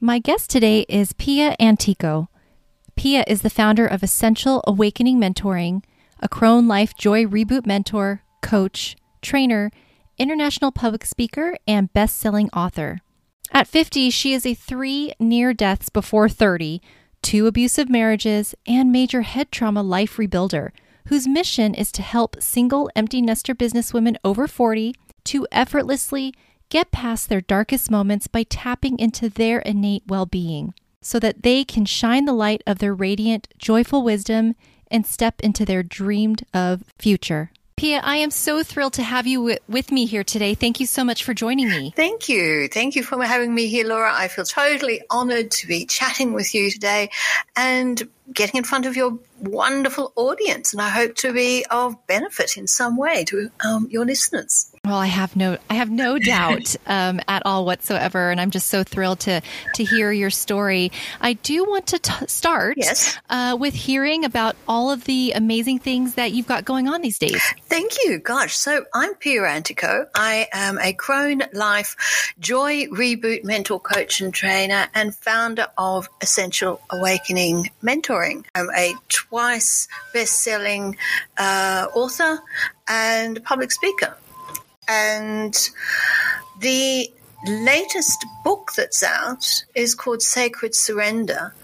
My guest today is Pia Antico. Pia is the founder of Essential Awakening Mentoring, a Crone Life Joy Reboot mentor, coach, trainer, international public speaker, and best selling author. At 50, she is a three near deaths before 30, two abusive marriages, and major head trauma life rebuilder, whose mission is to help single empty nester businesswomen over 40 to effortlessly get past their darkest moments by tapping into their innate well being so that they can shine the light of their radiant, joyful wisdom and step into their dreamed of future. Pia, I am so thrilled to have you w- with me here today. Thank you so much for joining me. Thank you. Thank you for having me here, Laura. I feel totally honored to be chatting with you today and getting in front of your wonderful audience. And I hope to be of benefit in some way to um, your listeners. Well, I have no, I have no doubt um, at all whatsoever, and I'm just so thrilled to to hear your story. I do want to t- start Yes. uh, with hearing about all of the amazing things that you've got going on these days. Thank you. Gosh, so I'm Pia Antico. I am a Crone Life Joy Reboot mentor coach and trainer and founder of Essential Awakening I'm a twice best-selling uh, author and public speaker. And the latest book that's out is called Sacred Surrender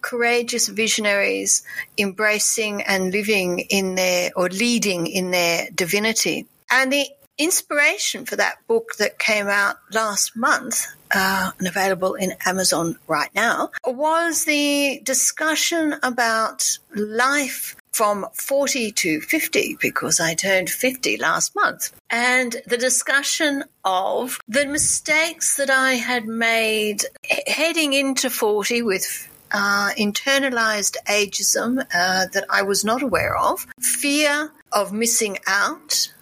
courageous visionaries embracing and living in their or leading in their divinity. And the inspiration for that book that came out last month uh, and available in Amazon right now was the discussion about life from 40 to 50 because I turned 50 last month. And the discussion of the mistakes that I had made he- heading into 40 with uh, internalized ageism uh, that I was not aware of, fear of missing out,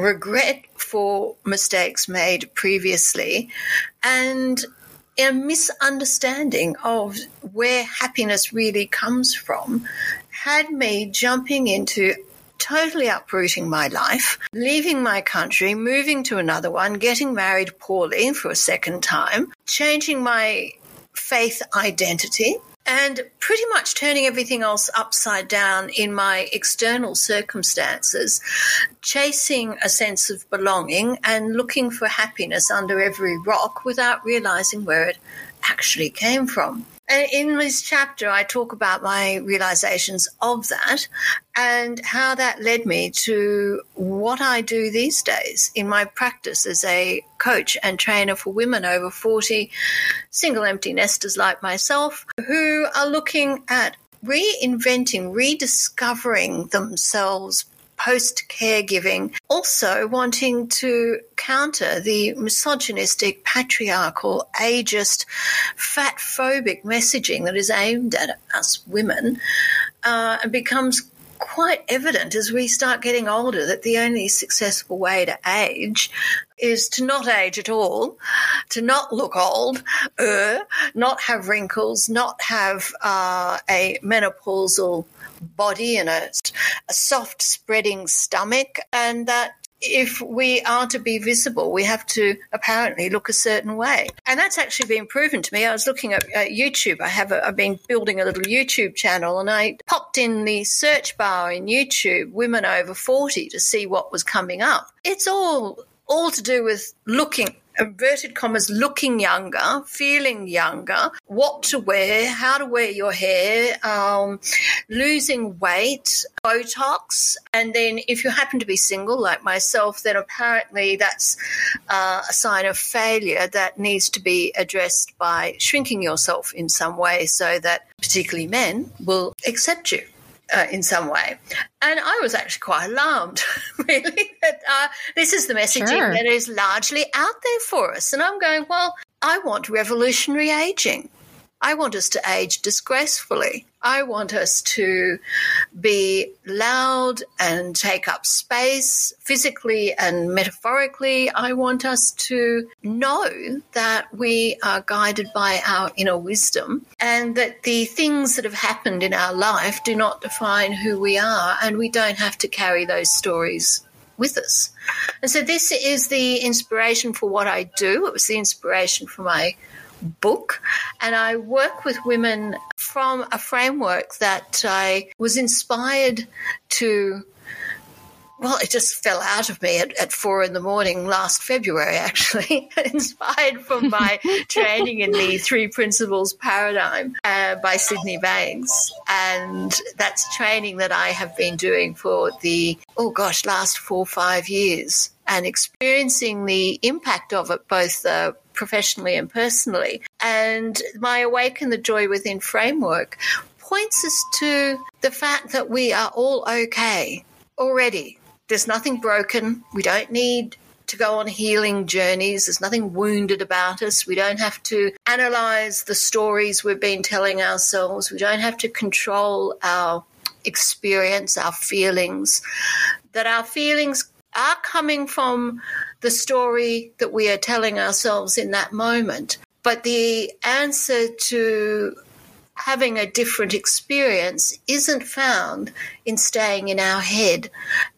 regret for mistakes made previously, and a misunderstanding of where happiness really comes from had me jumping into totally uprooting my life, leaving my country, moving to another one, getting married poorly for a second time, changing my faith identity, and pretty much turning everything else upside down in my external circumstances, chasing a sense of belonging and looking for happiness under every rock without realizing where it actually came from. In this chapter, I talk about my realizations of that and how that led me to what I do these days in my practice as a coach and trainer for women over 40, single empty nesters like myself, who are looking at reinventing, rediscovering themselves post caregiving, also wanting to counter the misogynistic, patriarchal, ageist, fat phobic messaging that is aimed at us women uh, and becomes quite evident as we start getting older that the only successful way to age is to not age at all, to not look old, uh, not have wrinkles, not have uh, a menopausal body and a, a soft spreading stomach, and that if we are to be visible, we have to apparently look a certain way. And that's actually been proven to me. I was looking at, at YouTube. I have a, I've been building a little YouTube channel and I popped in the search bar in YouTube, women over 40 to see what was coming up. It's all all to do with looking inverted commas, looking younger, feeling younger, what to wear, how to wear your hair, um, losing weight, Botox. And then if you happen to be single like myself, then apparently that's uh, a sign of failure that needs to be addressed by shrinking yourself in some way so that particularly men will accept you uh, in some way. And I was actually quite alarmed, really, that uh, this is the messaging sure. that is largely out there for us. And I'm going, well, I want revolutionary aging. I want us to age disgracefully. I want us to be loud and take up space physically and metaphorically. I want us to know that we are guided by our inner wisdom and that the things that have happened in our life do not define who we are, and we don't have to carry those stories with us. And so, this is the inspiration for what I do. It was the inspiration for my book. And I work with women from a framework that I was inspired to well, it just fell out of me at, at, four in the morning last February, actually, inspired from my training in the Three Principles Paradigm uh, by Sydney Banks. And that's training that I have been doing for the, oh gosh, last four or five years and experiencing the impact of it both uh, professionally and personally. And my Awaken the Joy Within framework points us to the fact that we are all okay already. There's nothing broken. We don't need to go on healing journeys. There's nothing wounded about us. We don't have to analyze the stories we've been telling ourselves. We don't have to control our experience, our feelings. That our feelings are coming from the story that we are telling ourselves in that moment. But the answer to having a different experience isn't found in staying in our head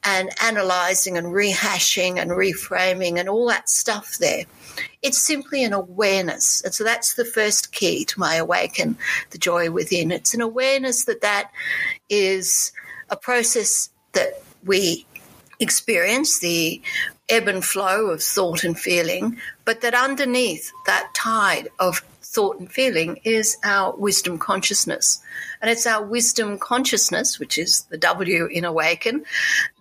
and analyzing and rehashing and reframing and all that stuff there. It's simply an awareness. And so that's the first key to my awaken the joy within. It's an awareness that that is a process that we experience, the ebb and flow of thought and feeling, but that underneath that tide of thought and feeling is our wisdom consciousness. And it's our wisdom consciousness, which is the W in Awaken,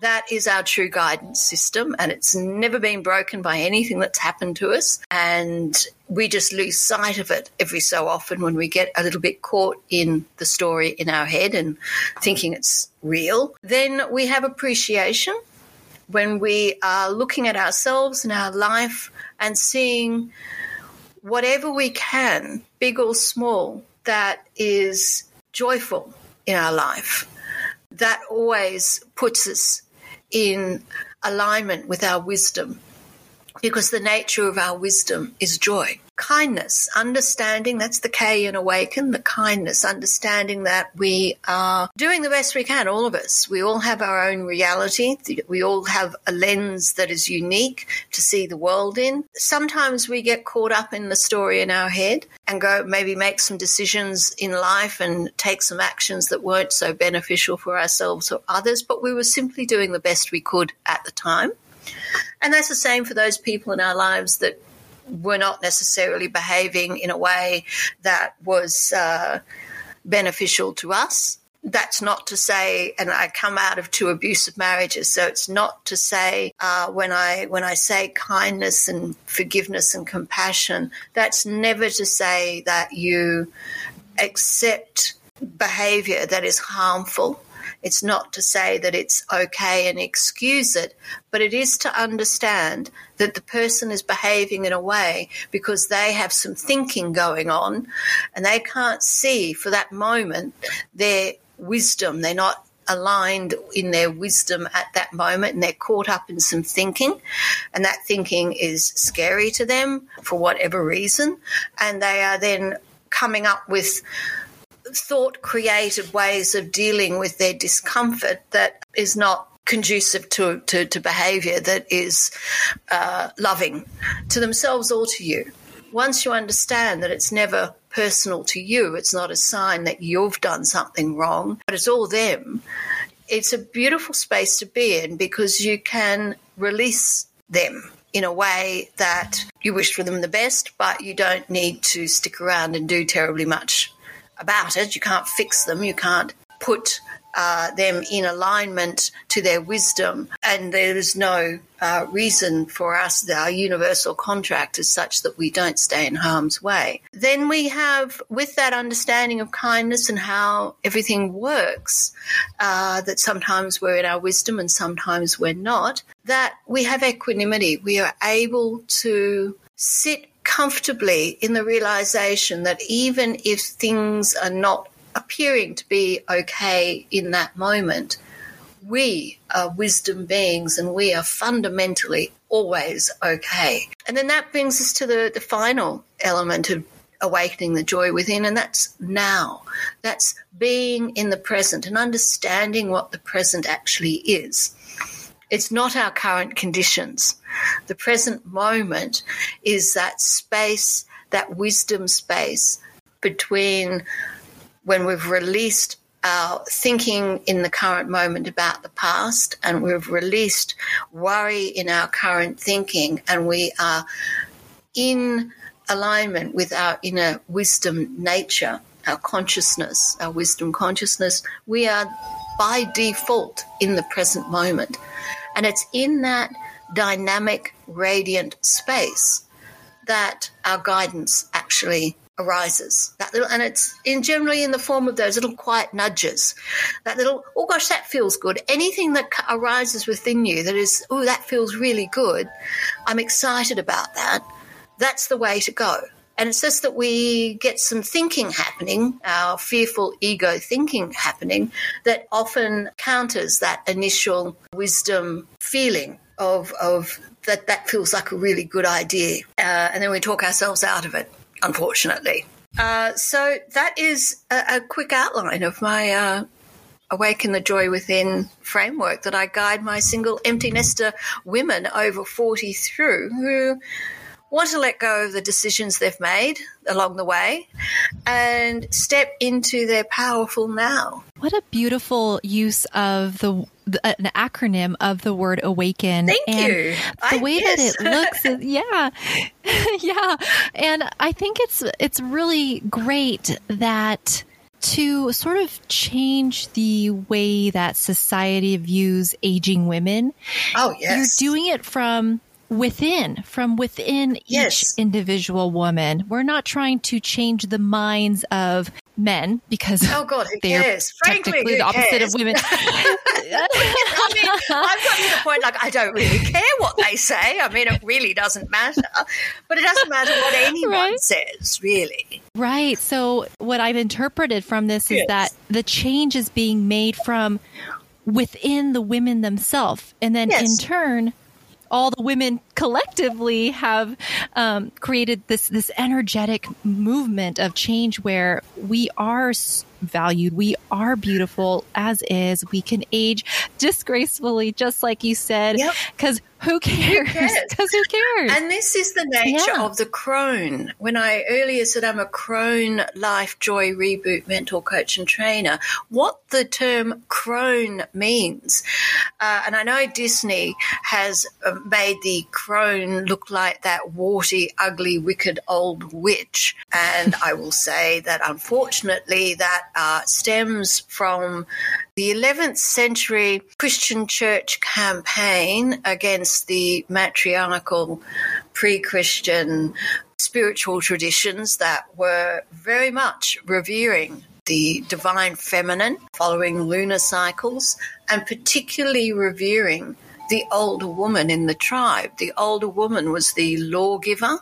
that is our true guidance system. And it's never been broken by anything that's happened to us. And we just lose sight of it every so often when we get a little bit caught in the story in our head and thinking it's real. Then we have appreciation when we are looking at ourselves and our life and seeing whatever we can, big or small, that is joyful in our life, that always puts us in alignment with our wisdom because the nature of our wisdom is joy kindness, understanding that's the K in Awaken, the kindness, understanding that we are doing the best we can, all of us. We all have our own reality. We all have a lens that is unique to see the world in. Sometimes we get caught up in the story in our head and go maybe make some decisions in life and take some actions that weren't so beneficial for ourselves or others, but we were simply doing the best we could at the time. And that's the same for those people in our lives that were not necessarily behaving in a way that was uh, beneficial to us. That's not to say, and I come out of two abusive marriages, so it's not to say uh, when I when I say kindness and forgiveness and compassion, that's never to say that you accept behavior that is harmful it's not to say that it's okay and excuse it, but it is to understand that the person is behaving in a way because they have some thinking going on and they can't see for that moment their wisdom. They're not aligned in their wisdom at that moment and they're caught up in some thinking and that thinking is scary to them for whatever reason and they are then coming up with thought created ways of dealing with their discomfort that is not conducive to, to, to behavior that is uh, loving to themselves or to you. Once you understand that it's never personal to you, it's not a sign that you've done something wrong, but it's all them. It's a beautiful space to be in because you can release them in a way that you wish for them the best, but you don't need to stick around and do terribly much about it. You can't fix them. You can't put uh, them in alignment to their wisdom, and there is no uh, reason for us, our universal contract is such that we don't stay in harm's way. Then we have, with that understanding of kindness and how everything works, uh, that sometimes we're in our wisdom and sometimes we're not, that we have equanimity. We are able to sit comfortably in the realization that even if things are not appearing to be okay in that moment, we are wisdom beings and we are fundamentally always okay. And then that brings us to the, the final element of awakening the joy within, and that's now. That's being in the present and understanding what the present actually is. It's not our current conditions. The present moment is that space, that wisdom space between when we've released our thinking in the current moment about the past and we've released worry in our current thinking and we are in alignment with our inner wisdom nature, our consciousness, our wisdom consciousness, we are by default in the present moment. And it's in that dynamic, radiant space that our guidance actually arises. That little, and it's in generally in the form of those little quiet nudges. That little, oh gosh, that feels good. Anything that arises within you that is, oh, that feels really good. I'm excited about that. That's the way to go. And it's just that we get some thinking happening, our fearful ego thinking happening, that often counters that initial wisdom feeling of, of that that feels like a really good idea. Uh, and then we talk ourselves out of it unfortunately. Uh, so that is a, a, quick outline of my uh, Awaken the Joy Within framework that I guide my single empty nester women over 40 through who want to let go of the decisions they've made along the way and step into their powerful now. What a beautiful use of the an acronym of the word awaken. Thank and you. The I, way that it looks, is, yeah, yeah, and I think it's it's really great that to sort of change the way that society views aging women. Oh yes, you're doing it from within, from within yes. each individual woman. We're not trying to change the minds of men because oh god they're cares? technically Frankly, the opposite cares? of women I mean I've got to the point like I don't really care what they say I mean it really doesn't matter but it doesn't matter what anyone right? says really right so what I've interpreted from this is yes. that the change is being made from within the women themselves and then yes. in turn all the women collectively have um, created this this energetic movement of change where we are valued, we are beautiful as is. We can age disgracefully, just like you said, because yep. Who cares? Because who, who cares? And this is the nature yeah. of the crone. When I earlier said I'm a crone life joy reboot mentor coach and trainer, what the term crone means, uh, and I know Disney has uh, made the crone look like that warty, ugly, wicked old witch. And I will say that unfortunately that uh, stems from the 11th century Christian church campaign against the matriarchal pre Christian spiritual traditions that were very much revering the divine feminine, following lunar cycles, and particularly revering the older woman in the tribe. The older woman was the lawgiver,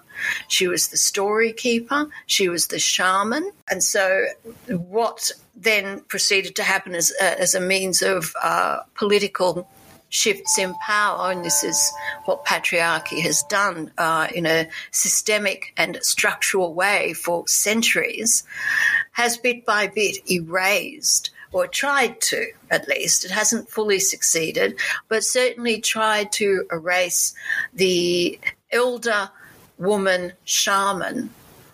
she was the story keeper, she was the shaman. And so, what then proceeded to happen as, uh, as a means of uh, political shifts in power, and this is what patriarchy has done uh, in a systemic and structural way for centuries, has bit by bit erased or tried to, at least. It hasn't fully succeeded, but certainly tried to erase the elder woman shaman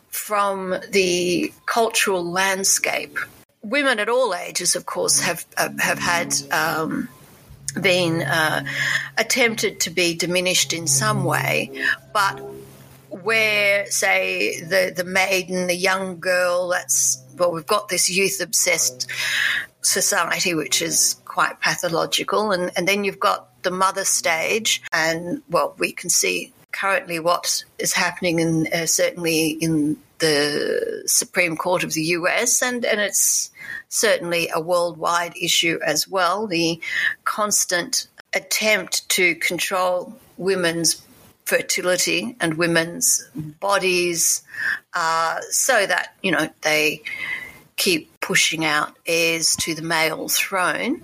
from the cultural landscape women at all ages, of course, have uh, have had um, been uh, attempted to be diminished in some way, but where, say, the, the maiden, the young girl, that's, well, we've got this youth obsessed society, which is quite pathological. And, and then you've got the mother stage, and, well, we can see currently what is happening in uh, certainly in the Supreme Court of the US, and, and it's certainly a worldwide issue as well. The constant attempt to control women's fertility and women's bodies uh, so that, you know, they keep pushing out heirs to the male throne,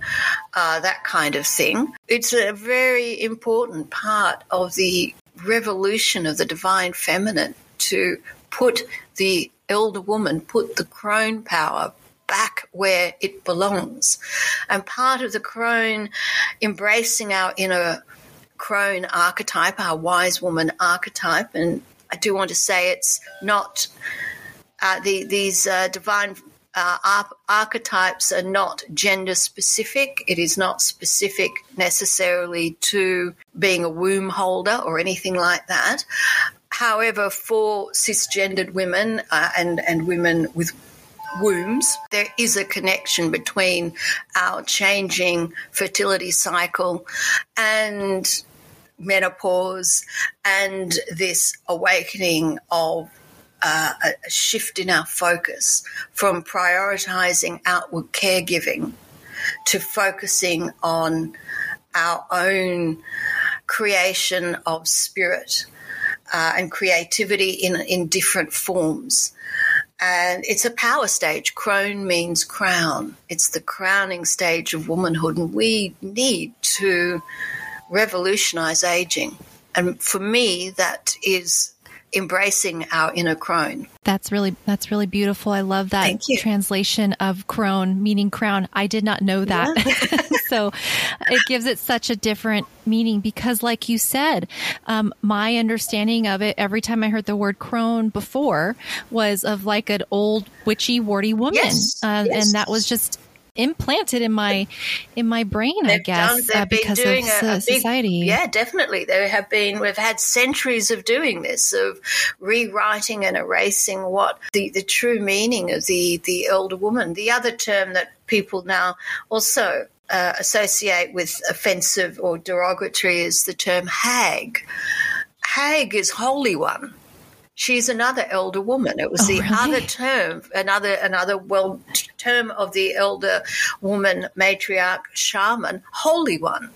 uh, that kind of thing. It's a very important part of the revolution of the divine feminine to put the elder woman, put the crone power back where it belongs. And part of the crone embracing our inner crone archetype, our wise woman archetype, and I do want to say it's not uh, the, these uh, divine uh, archetypes are not gender specific. It is not specific necessarily to being a womb holder or anything like that. However, for cisgendered women uh, and, and women with wombs, there is a connection between our changing fertility cycle and menopause and this awakening of uh, a shift in our focus from prioritizing outward caregiving to focusing on our own creation of spirit uh, and creativity in, in different forms. And it's a power stage. Crone means crown. It's the crowning stage of womanhood. And we need to revolutionize aging. And for me, that is embracing our inner crone. That's really that's really beautiful. I love that translation of crone meaning crown. I did not know that. Yeah. so it gives it such a different meaning because like you said, um, my understanding of it every time I heard the word crone before was of like an old witchy warty woman. Yes. Uh, yes. and that was just implanted in my in my brain they've i guess done, uh, because of a, a society big, yeah definitely there have been we've had centuries of doing this of rewriting and erasing what the the true meaning of the the elder woman the other term that people now also uh, associate with offensive or derogatory is the term hag hag is holy one She's another elder woman. It was oh, the really? other term, another another well term of the elder woman matriarch shaman, holy one.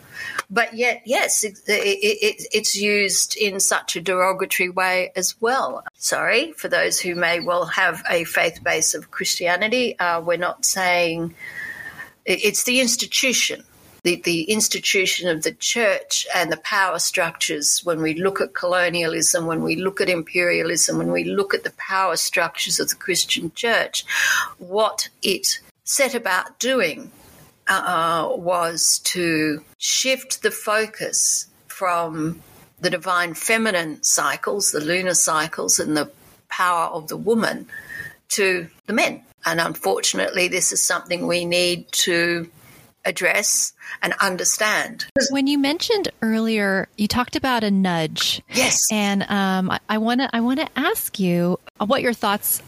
But yet, yes, it, it, it, it's used in such a derogatory way as well. Sorry for those who may well have a faith base of Christianity. Uh, we're not saying it's the institution the, the institution of the church and the power structures, when we look at colonialism, when we look at imperialism, when we look at the power structures of the Christian church, what it set about doing uh, was to shift the focus from the divine feminine cycles, the lunar cycles, and the power of the woman to the men. And unfortunately, this is something we need to address and understand. When you mentioned earlier, you talked about a nudge. Yes. And um, I want to I want to ask you what your thoughts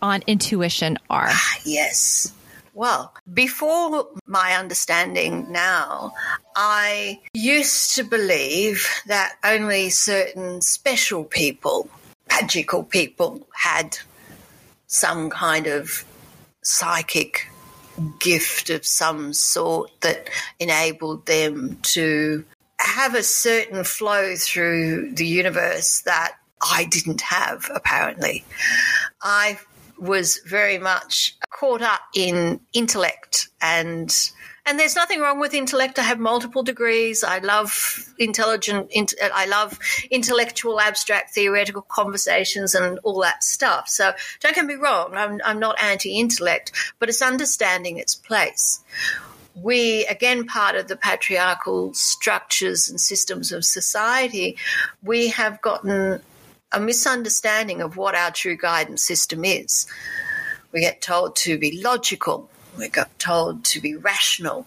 on intuition are. Ah, yes. Well, before my understanding now, I used to believe that only certain special people, magical people, had some kind of psychic gift of some sort that enabled them to have a certain flow through the universe that I didn't have, apparently. I was very much caught up in intellect and and there's nothing wrong with intellect. I have multiple degrees. I love intelligent. I love intellectual, abstract, theoretical conversations and all that stuff. So don't get me wrong. I'm, I'm not anti-intellect, but it's understanding its place. We, again, part of the patriarchal structures and systems of society, we have gotten a misunderstanding of what our true guidance system is. We get told to be logical, we got told to be rational,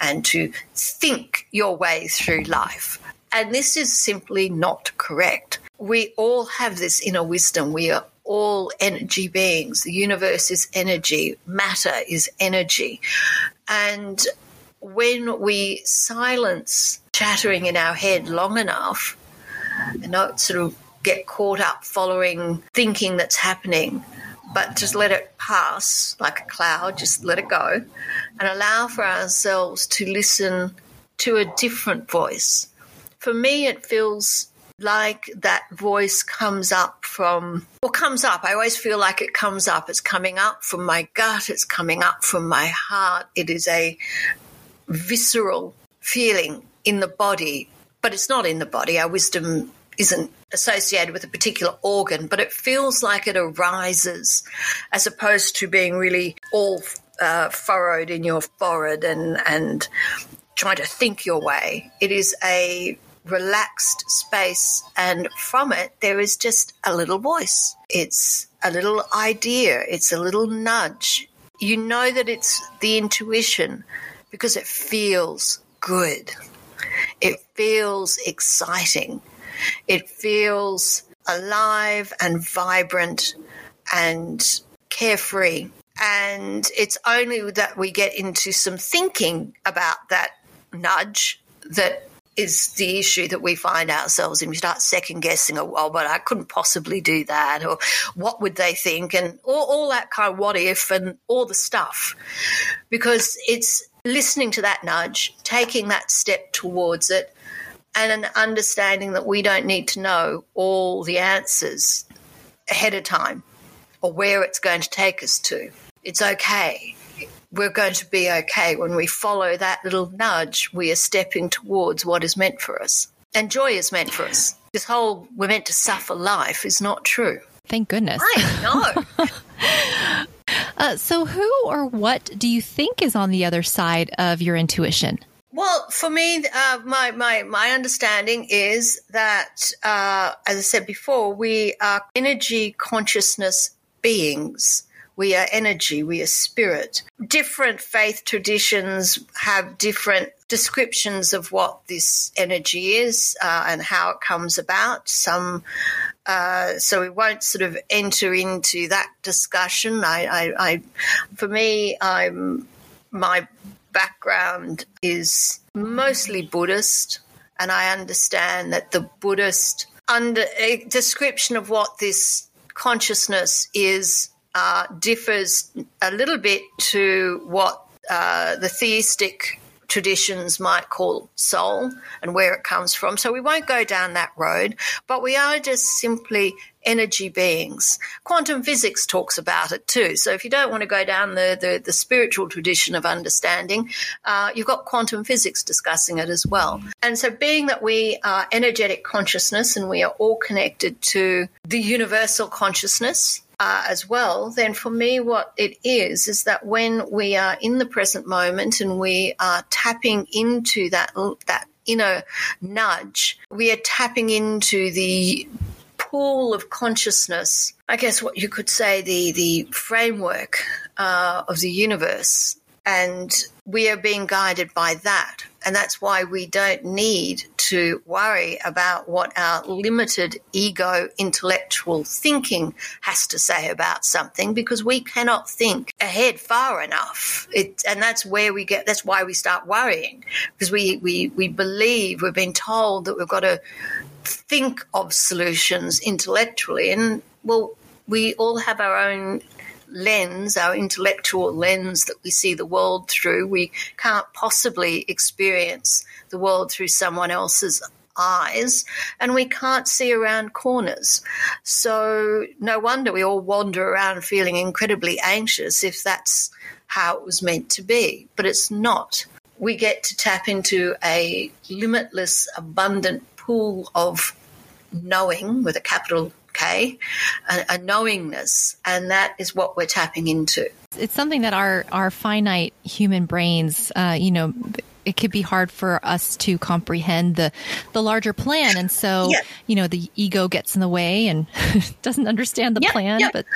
and to think your way through life. And this is simply not correct. We all have this inner wisdom. We are all energy beings. The universe is energy, matter is energy. And when we silence chattering in our head long enough and not sort of get caught up following thinking that's happening, but just let it pass like a cloud, just let it go and allow for ourselves to listen to a different voice. For me, it feels like that voice comes up from, or comes up. I always feel like it comes up. It's coming up from my gut, it's coming up from my heart. It is a visceral feeling in the body, but it's not in the body. Our wisdom isn't associated with a particular organ, but it feels like it arises as opposed to being really all uh, furrowed in your forehead and, and trying to think your way. It is a relaxed space, and from it, there is just a little voice. It's a little idea, it's a little nudge. You know that it's the intuition because it feels good. It feels exciting. It feels alive and vibrant and carefree. And it's only that we get into some thinking about that nudge that is the issue that we find ourselves in. We start second guessing, oh, well, but I couldn't possibly do that, or what would they think, and all, all that kind of what if and all the stuff. Because it's listening to that nudge, taking that step towards it, and an understanding that we don't need to know all the answers ahead of time or where it's going to take us to. It's okay. We're going to be okay. When we follow that little nudge, we are stepping towards what is meant for us. And joy is meant for us. This whole we're meant to suffer life is not true. Thank goodness. I know. uh, so, who or what do you think is on the other side of your intuition? Well, for me, uh, my, my, my understanding is that, uh, as I said before, we are energy consciousness beings. We are energy, we are spirit. Different faith traditions have different descriptions of what this energy is uh, and how it comes about. Some uh, so we won't sort of enter into that discussion. I, I, I for me, I'm my background is mostly Buddhist, and I understand that the Buddhist under description of what this consciousness is uh, differs a little bit to what uh, the theistic traditions might call soul and where it comes from. So we won't go down that road, but we are just simply energy beings. Quantum physics talks about it too. So if you don't want to go down the, the, the spiritual tradition of understanding, uh, you've got quantum physics discussing it as well. And so being that we are energetic consciousness and we are all connected to the universal consciousness, uh, as well, then for me, what it is is that when we are in the present moment and we are tapping into that that inner nudge, we are tapping into the pool of consciousness. I guess what you could say the the framework uh, of the universe, and we are being guided by that. And that's why we don't need to worry about what our limited ego intellectual thinking has to say about something because we cannot think ahead far enough. It, and that's where we get, that's why we start worrying because we, we, we believe we've been told that we've got to think of solutions intellectually. And well, we all have our own lens, our intellectual lens that we see the world through. We can't possibly experience the world through someone else's eyes and we can't see around corners. So no wonder we all wander around feeling incredibly anxious if that's how it was meant to be. But it's not. We get to tap into a limitless, abundant pool of knowing with a capital okay, a, a knowingness, and that is what we're tapping into. It's something that our our finite human brains, uh, you know, it could be hard for us to comprehend the the larger plan and so yeah. you know the ego gets in the way and doesn't understand the yeah, plan yeah. but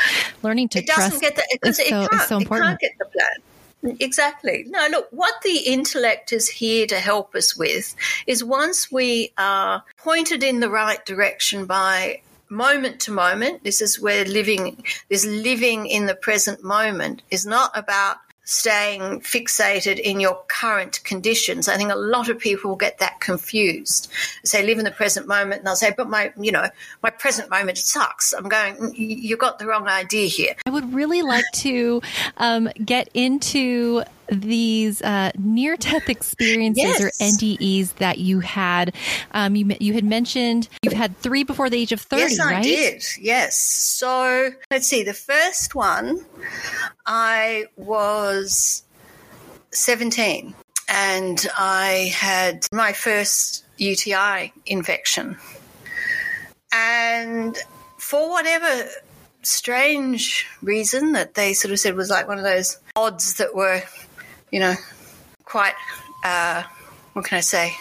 learning to it trust get the, is, it so, is so important it can't get the plan Exactly. No, look, what the intellect is here to help us with is once we are pointed in the right direction by moment to moment, this is where living, this living in the present moment is not about staying fixated in your current conditions. I think a lot of people get that confused. They live in the present moment and they'll say, but my, you know, my present moment sucks. I'm going, you got the wrong idea here. I would really like to um, get into these uh, near death experiences yes. or NDEs that you had. Um, you you had mentioned you've had three before the age of thirty. Yes, I did. Yes. So let's see. The first one, I was seventeen, and I had my first UTI infection, and for whatever strange reason that they sort of said was like one of those odds that were you know, quite, uh, what can I say?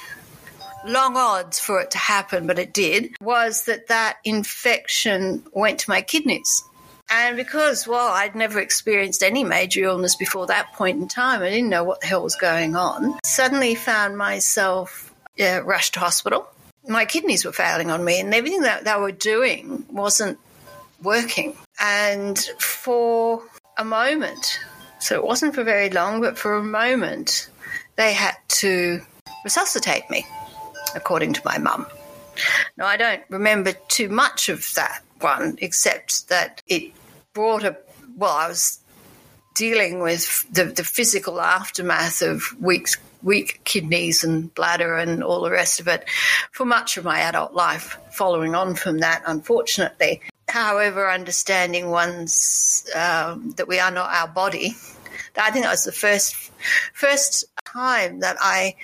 Long odds for it to happen, but it did, was that that infection went to my kidneys. And because, well, I'd never experienced any major illness before that point in time, I didn't know what the hell was going on. Suddenly found myself uh, rushed to hospital. My kidneys were failing on me, and everything that they were doing wasn't working. And for a moment, so it wasn't for very long, but for a moment, they had to resuscitate me, according to my mum. Now, I don't remember too much of that one, except that it brought a, well, I was dealing with the, the physical aftermath of weak, weak kidneys and bladder and all the rest of it for much of my adult life, following on from that, unfortunately. However, understanding one's um, that we are not our body, I think that was the first first time that I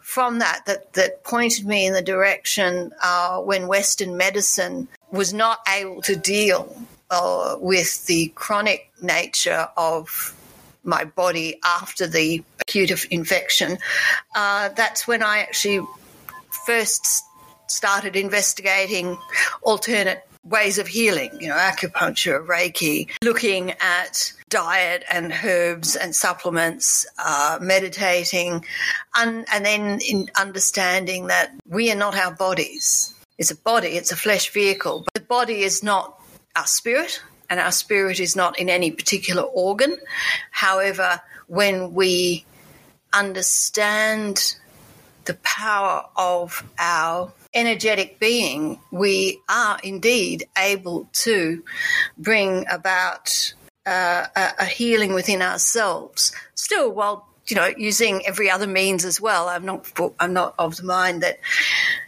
from that that that pointed me in the direction uh, when Western medicine was not able to deal uh, with the chronic nature of my body after the acute infection. Uh, that's when I actually first started investigating alternate ways of healing, you know, acupuncture, Reiki, looking at diet and herbs and supplements, uh, meditating, and, and then in understanding that we are not our bodies. It's a body, it's a flesh vehicle, but the body is not our spirit, and our spirit is not in any particular organ. However, when we understand the power of our energetic being, we are indeed able to bring about uh, a, healing within ourselves. Still, while you know, using every other means as well. I'm not. I'm not of the mind that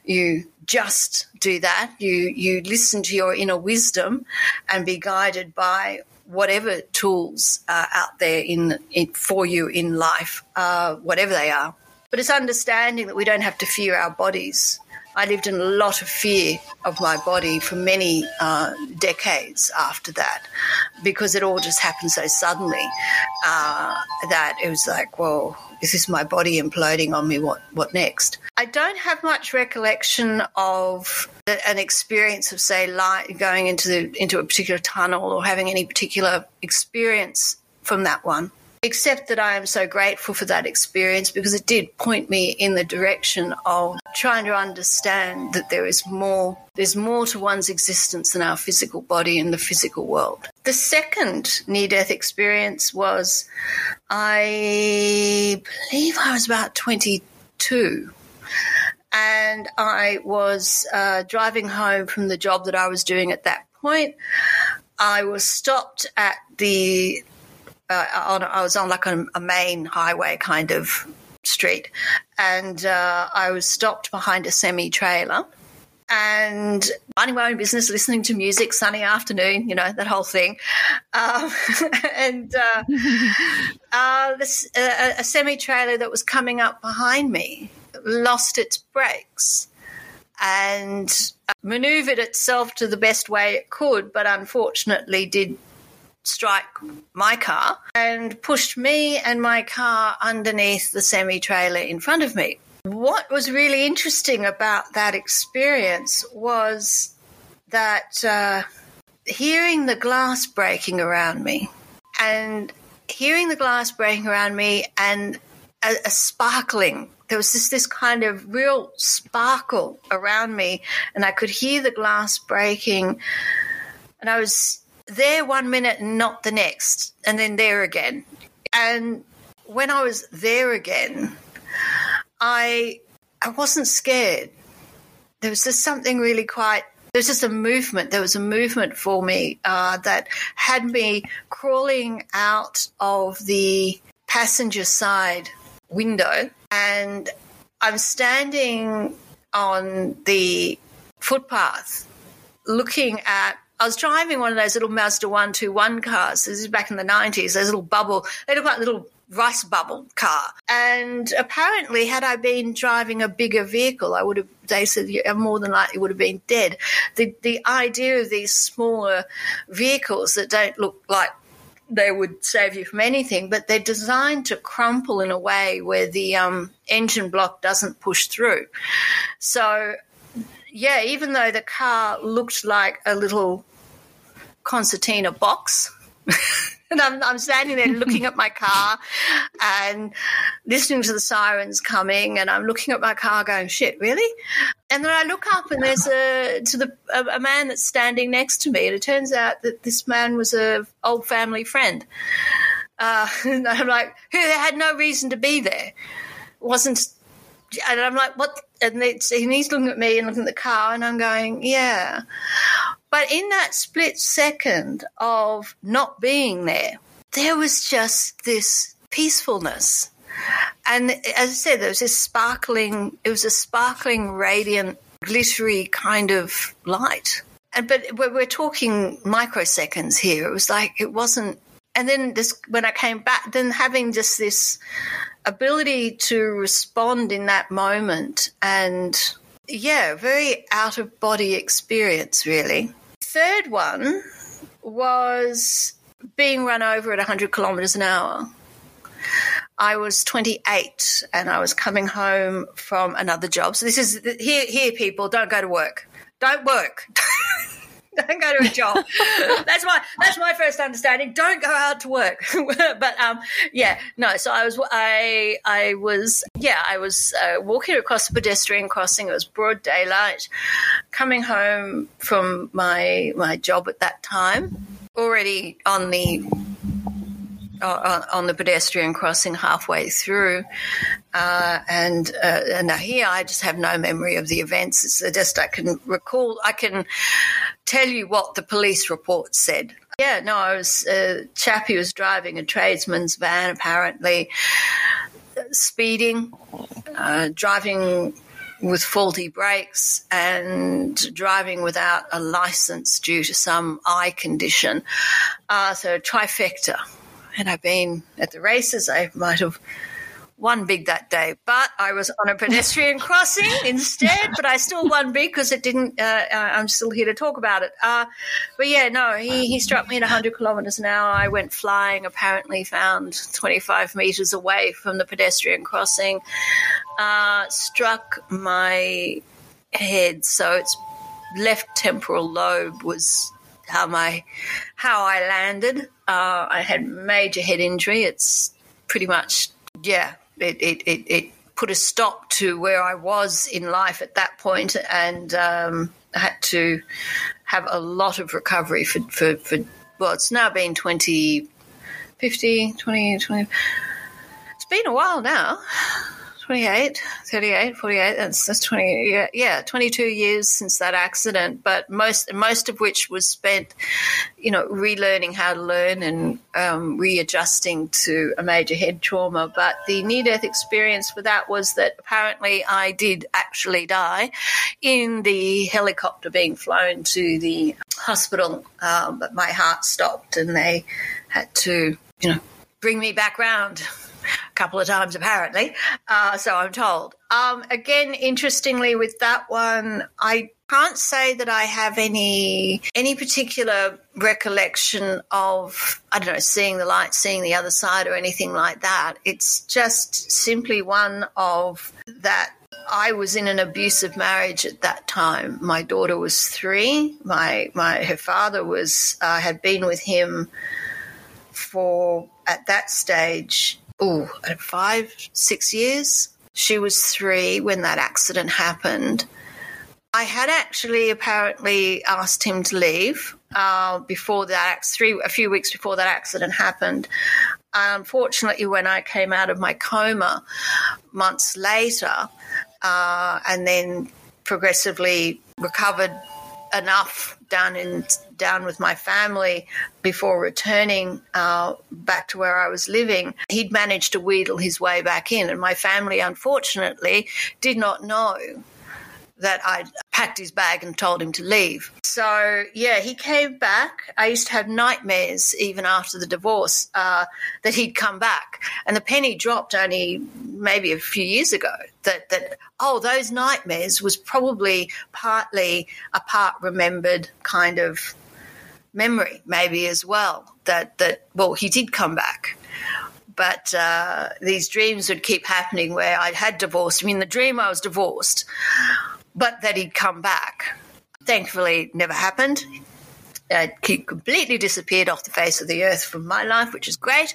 you just do that. You you listen to your inner wisdom and be guided by whatever tools are out there in, in for you in life, uh, whatever they are. But it's understanding that we don't have to fear our bodies. I lived in a lot of fear of my body for many uh, decades after that because it all just happened so suddenly uh, that it was like, well, is this my body imploding on me? What what next? I don't have much recollection of an experience of say light going into the, into a particular tunnel or having any particular experience from that one except that I am so grateful for that experience because it did point me in the direction of trying to understand that there is more there's more to one's existence than our physical body and the physical world. The second near death experience was I believe I was about 22 and I was uh, driving home from the job that I was doing at that point. I was stopped at the uh, on, I was on like a, a, main highway kind of street, and uh, I was stopped behind a semi trailer. And minding my own business, listening to music, sunny afternoon, you know, that whole thing. Um, and uh, uh this, uh, a semi trailer that was coming up behind me lost its brakes and maneuvered itself to the best way it could, but unfortunately did strike my car and pushed me and my car underneath the semi trailer in front of me. What was really interesting about that experience was that uh, hearing the glass breaking around me and hearing the glass breaking around me and a, a sparkling there was just this kind of real sparkle around me, and I could hear the glass breaking. And I was there one minute and not the next, and then there again. And when I was there again, I I wasn't scared. There was just something really quite. There was just a movement. There was a movement for me uh, that had me crawling out of the passenger side window and I'm standing on the footpath looking at I was driving one of those little Mazda 121 cars. This is back in the 90s, those little bubble, they look like little rice bubble car. And apparently, had I been driving a bigger vehicle, I would have, they said, more than likely would have been dead. The, the idea of these smaller vehicles that don't look like they would save you from anything, but they're designed to crumple in a way where the um, engine block doesn't push through. So, yeah, even though the car looked like a little concertina box, and I'm, I'm standing there looking at my car and listening to the sirens coming, and I'm looking at my car going, shit, really? And then I look up and there's a to the a, a man that's standing next to me, and it turns out that this man was a old family friend. Uh, and I'm like, who had no reason to be there, wasn't and I'm like, what? And, and, he's looking at me and looking at the car, and I'm going, yeah. But in that split second of not being there, there was just this peacefulness. And as I said, there was this sparkling, it was a sparkling, radiant, glittery kind of light. And but we're talking microseconds here. It was like it wasn't. And then this, when I came back, then having just this ability to respond in that moment and yeah, very out of body experience, really third one was being run over at 100 kilometres an hour. I was 28 and I was coming home from another job. So this is here, here, people, don't go to work. Don't work. don't go to a job. that's my that's my first understanding. Don't go out to work. but um, yeah, no. So I was I I was yeah I was uh, walking across the pedestrian crossing. It was broad daylight. Coming home from my my job at that time, already on the uh, on the pedestrian crossing halfway through. Uh, and, uh, and here I just have no memory of the events. It's just I can recall, I can tell you what the police report said. Yeah, no, I was a chap who was driving a tradesman's van, apparently speeding, uh, driving with faulty brakes and driving without a license due to some eye condition. Uh, so trifecta had I been at the races, I might have won big that day. But I was on a pedestrian crossing instead, but I still won big because it didn't. Uh, uh, I'm still here to talk about it. Uh, but yeah, no, he, he struck me at 100 kilometres an hour. I went flying, apparently found 25 metres away from the pedestrian crossing, uh, struck my head. So its left temporal lobe was how my how I landed. Uh, I had major head injury. It's pretty much yeah. It it, it, it put a stop to where I was in life at that point, and um, I had to have a lot of recovery for, for, for well, it's now been 20, 50, 20, 20. It's been a while now. 28, 38, 48, that's, that's 20, yeah, yeah, 22 years since that accident, but most, most of which was spent, you know, relearning how to learn and um, readjusting to a major head trauma. But the near death experience for that was that apparently I did actually die in the helicopter being flown to the hospital, uh, but my heart stopped and they had to, you know, bring me back round a couple of times apparently. Uh, so I'm told. Um, again, interestingly, with that one, I can't say that I have any any particular recollection of I don't know seeing the light, seeing the other side, or anything like that. It's just simply one of that. I was in an abusive marriage at that time. My daughter was three. My my her father was uh, had been with him for at that stage, oh, five, six years. She was three when that accident happened. I had actually apparently asked him to leave uh, before that three a few weeks before that accident happened. Unfortunately, when I came out of my coma months later, uh, and then progressively recovered enough down in down with my family before returning uh, back to where I was living. He'd managed to wheedle his way back in, and my family, unfortunately, did not know that I'd packed his bag and told him to leave. So, yeah, he came back. I used to have nightmares even after the divorce uh, that he'd come back. And the penny dropped only maybe a few years ago that, that, oh, those nightmares was probably partly a part remembered kind of memory, maybe as well. That, that well, he did come back but uh, these dreams would keep happening where I had divorced. I mean, the dream I was divorced, but that he'd come back. Thankfully, never happened. Uh, he completely disappeared off the face of the earth from my life, which is great.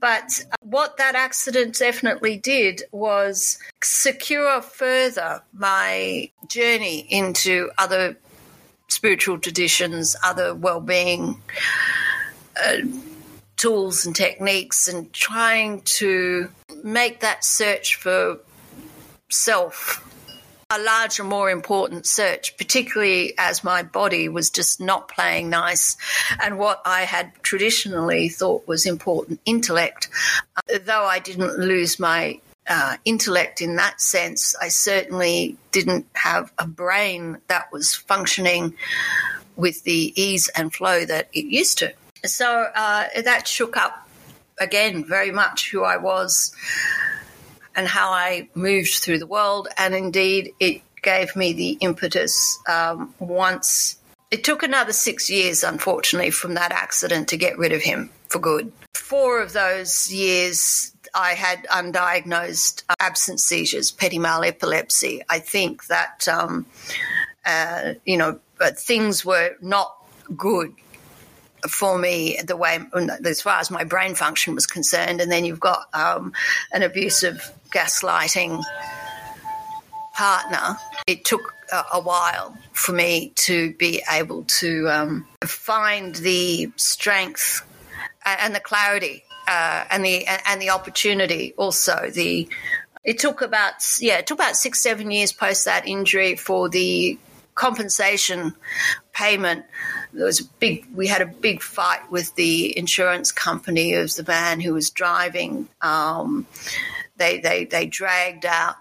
But what that accident definitely did was secure further my journey into other spiritual traditions, other well being uh, tools and techniques, and trying to make that search for self a larger, more important search, particularly as my body was just not playing nice and what I had traditionally thought was important intellect. Though I didn't lose my uh, intellect in that sense, I certainly didn't have a brain that was functioning with the ease and flow that it used to. So uh, that shook up again very much who I was and how I moved through the world. And indeed, it gave me the impetus um, once. It took another six years, unfortunately, from that accident to get rid of him for good. Four of those years, I had undiagnosed absence seizures, petit mal epilepsy. I think that, um, uh, you know, things were not good for me the way as far as my brain function was concerned and then you've got um, an abusive gaslighting partner it took a, a while for me to be able to um, find the strength and the clarity uh, and the and the opportunity also. The it took about yeah it took about six seven years post that injury for the compensation payment. There was a big we had a big fight with the insurance company. Of the man who was driving. Um, they, they they dragged out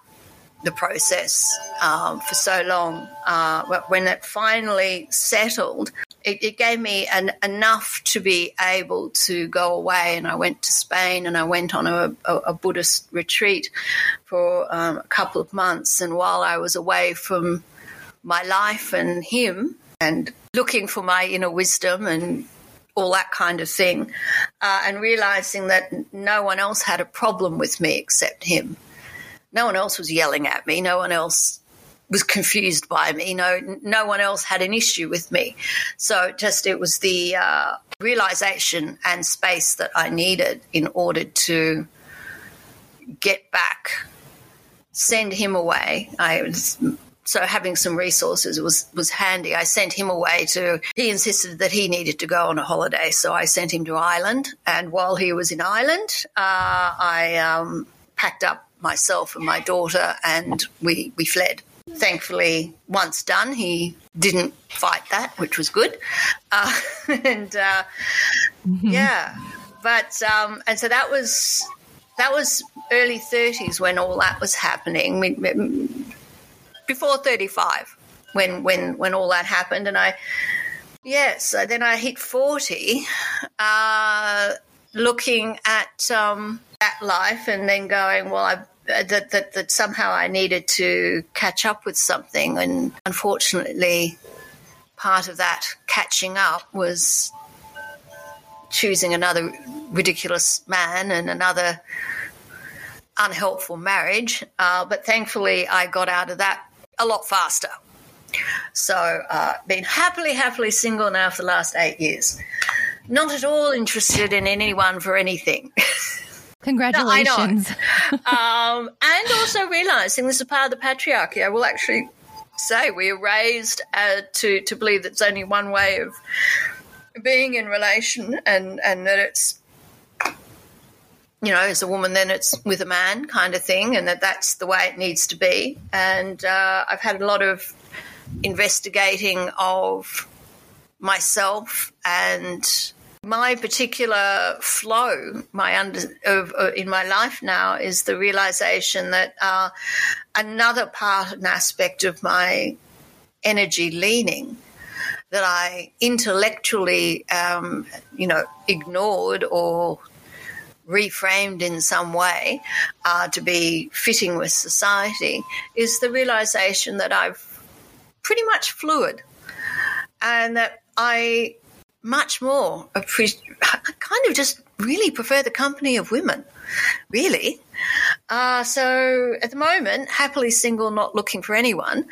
the process um, for so long. Uh, but when it finally settled it, it gave me an, enough to be able to go away. And I went to Spain and I went on a, a, a Buddhist retreat for um, a couple of months. And while I was away from my life and him and looking for my inner wisdom and all that kind of thing, uh, and realizing that no one else had a problem with me except him. No one else was yelling at me. No one else was confused by me. No, no one else had an issue with me. So just it was the uh, realization and space that I needed in order to get back, send him away. I was so having some resources was was handy. I sent him away to. He insisted that he needed to go on a holiday, so I sent him to Ireland. And while he was in Ireland, uh, I um, packed up myself and my daughter, and we we fled. Thankfully, once done, he didn't fight that, which was good. Uh, and uh, mm-hmm. yeah, but um, and so that was that was early 30s when all that was happening before 35 when when when all that happened and i yeah so then i hit 40 uh, looking at um, that life and then going well i that, that that somehow i needed to catch up with something and unfortunately part of that catching up was choosing another ridiculous man and another unhelpful marriage. Uh, but thankfully, I got out of that a lot faster. So, uh, been happily, happily single now for the last eight years. not at all interested in anyone for anything. Congratulations. um, and also realizing this is part of the patriarchy. I will actually say we are raised uh, to, to believe that there's only one way of being in relation and, and that it's you know, as a woman, then it's with a man kind of thing, and that that's the way it needs to be. And uh, I've had a lot of investigating of myself and my particular flow my under of, uh, in my life now is the realization that uh, another part and aspect of my energy leaning that I intellectually, um, you know, ignored or reframed in some way uh, to be fitting with society is the realization that I've pretty much fluid and that I much more appreciate, kind of just really prefer the company of women, really. Uh, so at the moment, happily single, not looking for anyone.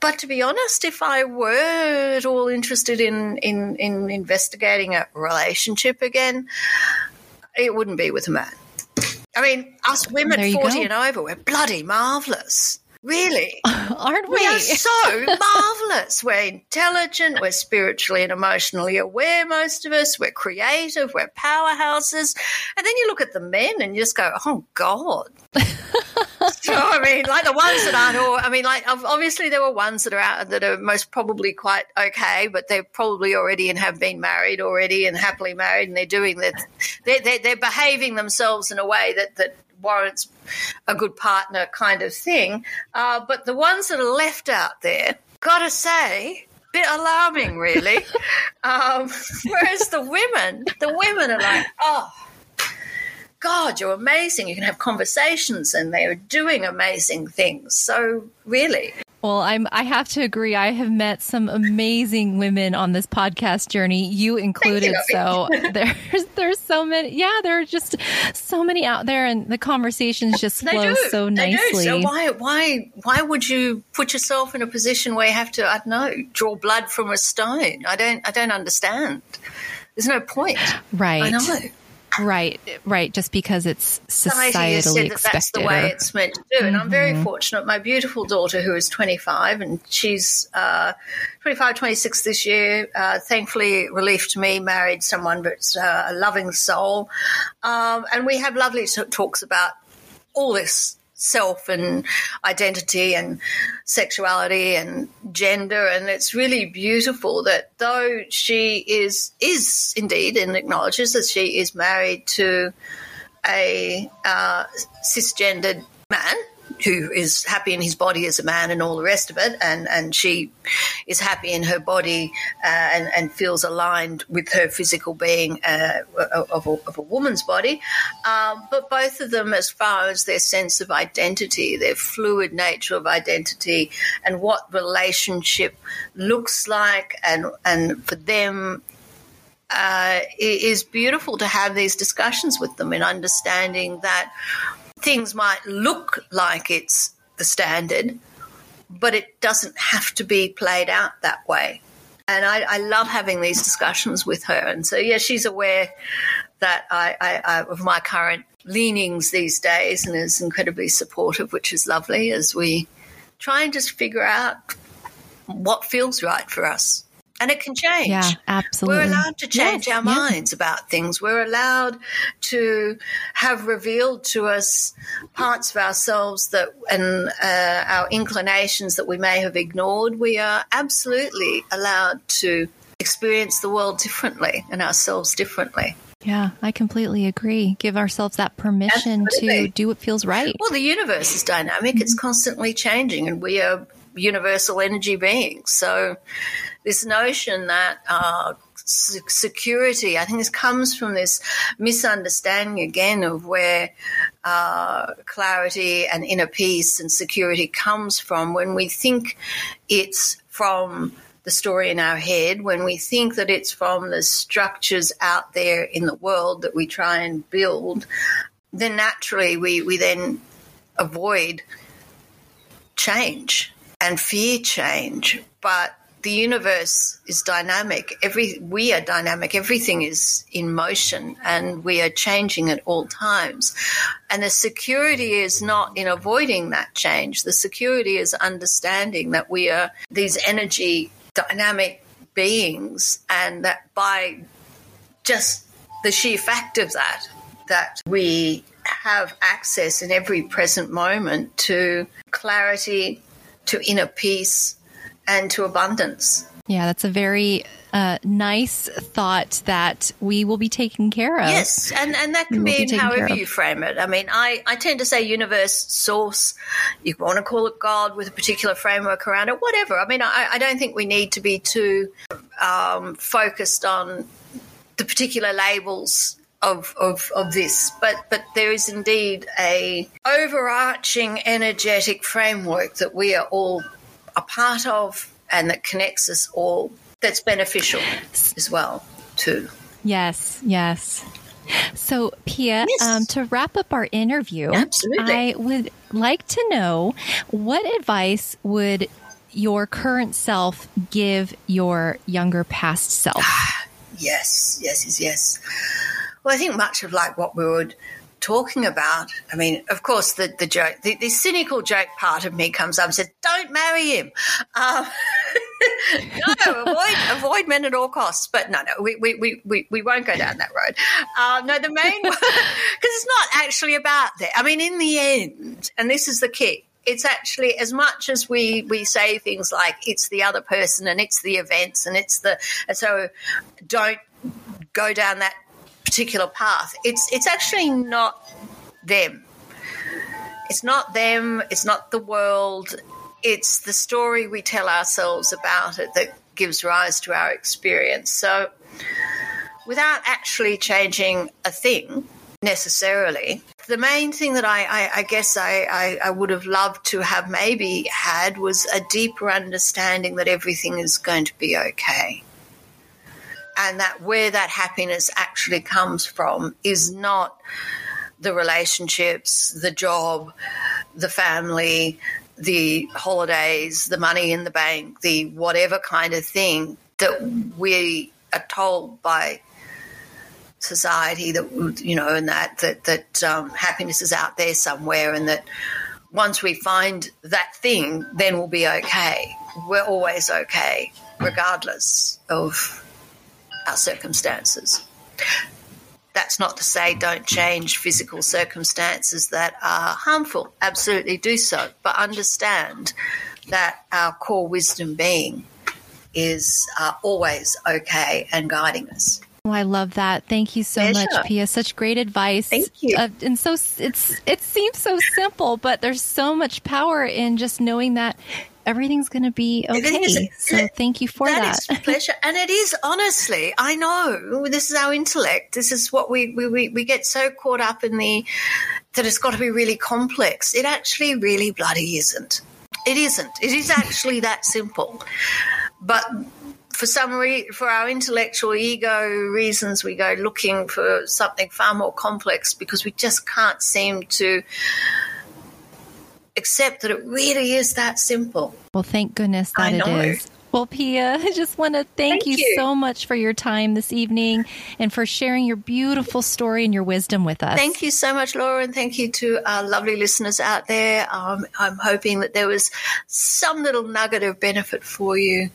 But to be honest, if I were at all interested in, in, in investigating a relationship again, it wouldn't be with a man. I mean, us women 40 go. and over, we're bloody marvellous. Really? Aren't we? We are so marvelous. We're intelligent, we're spiritually and emotionally aware, most of us. We're creative, we're powerhouses. And then you look at the men and you just go, oh, God. so, I mean, like the ones that aren't, or, I mean, like, obviously there were ones that are out that are most probably quite okay, but they're probably already and have been married already and happily married and they're doing that. They're, they're, they're behaving themselves in a way that, that warrants a good partner kind of thing. Uh, but the ones that are left out there, gotta say, bit alarming, really. um, whereas the women, the women are like, oh, God, you're amazing. You can have conversations, and they are doing amazing things. So, really. Well, I'm I have to agree. I have met some amazing women on this podcast journey, you included. You, so there's there's so many yeah, there are just so many out there and the conversations just flow so nicely. So why why why would you put yourself in a position where you have to, I don't know, draw blood from a stone? I don't I don't understand. There's no point. Right. I know. Right, right. Just because it's societally said that expected. That's the way it's meant to do. Mm-hmm. And I'm very mm-hmm. fortunate. My beautiful daughter, who is 25, and she's uh, 25, 26 this year, uh, thankfully, relief to me, married someone, but uh, a loving soul. Um, and we have lovely talks about all this self and identity and sexuality and gender. And it's really beautiful that though she is is indeed and acknowledges that she is married to a uh, cisgendered man who is happy in his body as a man and all the rest of it, and, and she is happy in her body uh, and, and feels aligned with her physical being uh, of, a, of, a, woman's body. Um, but both of them, as far as their sense of identity, their fluid nature of identity, and what relationship looks like, and, and for them, uh, it is beautiful to have these discussions with them in understanding that things might look like it's the standard, but it doesn't have to be played out that way. And I, I love having these discussions with her. And so, yeah, she's aware that I, I, I, of my current leanings these days and is incredibly supportive, which is lovely as we try and just figure out what feels right for us and it can change. Yeah, absolutely. We're allowed to change yes, our yeah. minds about things. We're allowed to have revealed to us parts of ourselves that and uh, our inclinations that we may have ignored. We are absolutely allowed to experience the world differently and ourselves differently. Yeah, I completely agree. Give ourselves that permission Absolutely. to do what feels right. Well, the universe is dynamic, mm-hmm. it's constantly changing, and we are universal energy beings. So this notion that uh, security, I think this comes from this misunderstanding again of where uh, clarity and inner peace and security comes from when we think it's from the story in our head, when we think that it's from the structures out there in the world that we try and build, then naturally we, we then avoid change and fear change. But the universe is dynamic. Every we are dynamic. Everything is in motion, and we are changing at all times. And the security is not in avoiding that change. The security is understanding that we are these energy dynamic beings, and that by just the sheer fact of that, that we have access in every present moment to clarity, to inner peace, and to abundance. Yeah, that's a very uh, nice thought that we will be taken care of. Yes, and, and that can be, be however you frame it. I mean, I, I tend to say universe, source, you want to call it God with a particular framework around it, whatever. I mean, I, I don't think we need to be too um, focused on the particular labels of, of, of this, but, but there is indeed a overarching energetic framework that we are all a part of and that connects us all that's beneficial as well too. Yes, yes. So, Pia, yes. um, to wrap up our interview, Absolutely. I would like to know what advice would your current self give your younger past self? yes, yes, yes, yes. Well, I think much of like what we were talking about. I mean, of course, the the joke, the, the cynical joke part of me comes up and says, "Don't marry him." Um, no, avoid avoid men at all costs. But no, no, we we, we, we, won't go down that road. Um, no, the main because it's not actually about that. I mean, in the end, and this is the key. It's actually as much as we we say things like it's the other person and it's the events and it's the and so don't go down that particular path. It's it's actually not them. It's not them. It's not the world. It's the story we tell ourselves about it that gives rise to our experience. So, without actually changing a thing necessarily, the main thing that I, I, I guess I, I, I would have loved to have maybe had was a deeper understanding that everything is going to be okay and that where that happiness actually comes from is not the relationships, the job, the family, the holidays, the money in the bank, the whatever kind of thing that we are told by society that you know, and that that that um, happiness is out there somewhere, and that once we find that thing, then we'll be okay. We're always okay, regardless of our circumstances. That's not to say don't change physical circumstances that are harmful. Absolutely do so. But understand that our core wisdom being is uh, always okay and guiding us. Oh, I love that. Thank you so Pleasure. much, Pia. Such great advice. Thank you. Uh, and so it's it seems so simple, but there's so much power in just knowing that everything's going to be okay. So thank you for that. That is pleasure. And it is, honestly, I know this is our intellect. This is what we, we, we, we get so caught up in the, that it's got to be really complex. It actually really bloody isn't. It isn't. It is actually that simple. But for some re- for our intellectual ego reasons, we go looking for something far more complex because we just can't seem to accept that it really is that simple. Well, thank goodness that it is. Well, Pia, I just want to thank, thank you, you, so much for your time this evening and for sharing your beautiful story and your wisdom with us. Thank you so much, Laura, and thank you to our lovely listeners out there. Um, I'm hoping that there was some little nugget of benefit for you.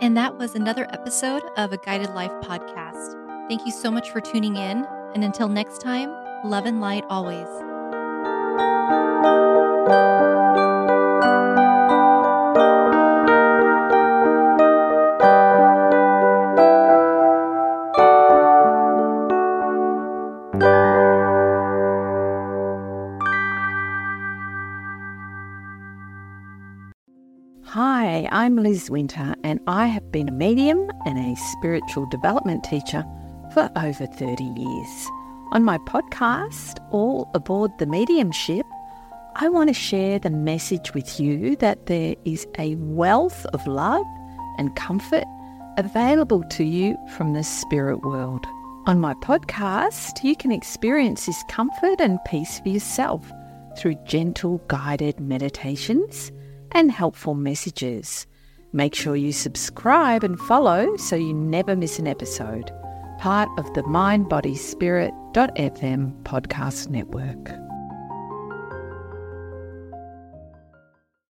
And that was another episode of a Guided Life podcast. Thank you so much for tuning in. And until next time, love and light always. Hi, I'm Liz Winter, and I have been a medium and a spiritual development teacher for over 30 years. On my podcast, All Aboard the Mediumship, I want to share the message with you that there is a wealth of love and comfort available to you from the spirit world. On my podcast, you can experience this comfort and peace for yourself through gentle guided meditations and helpful messages. Make sure you subscribe and follow so you never miss an episode. Part of the mindbodyspirit.fm podcast network.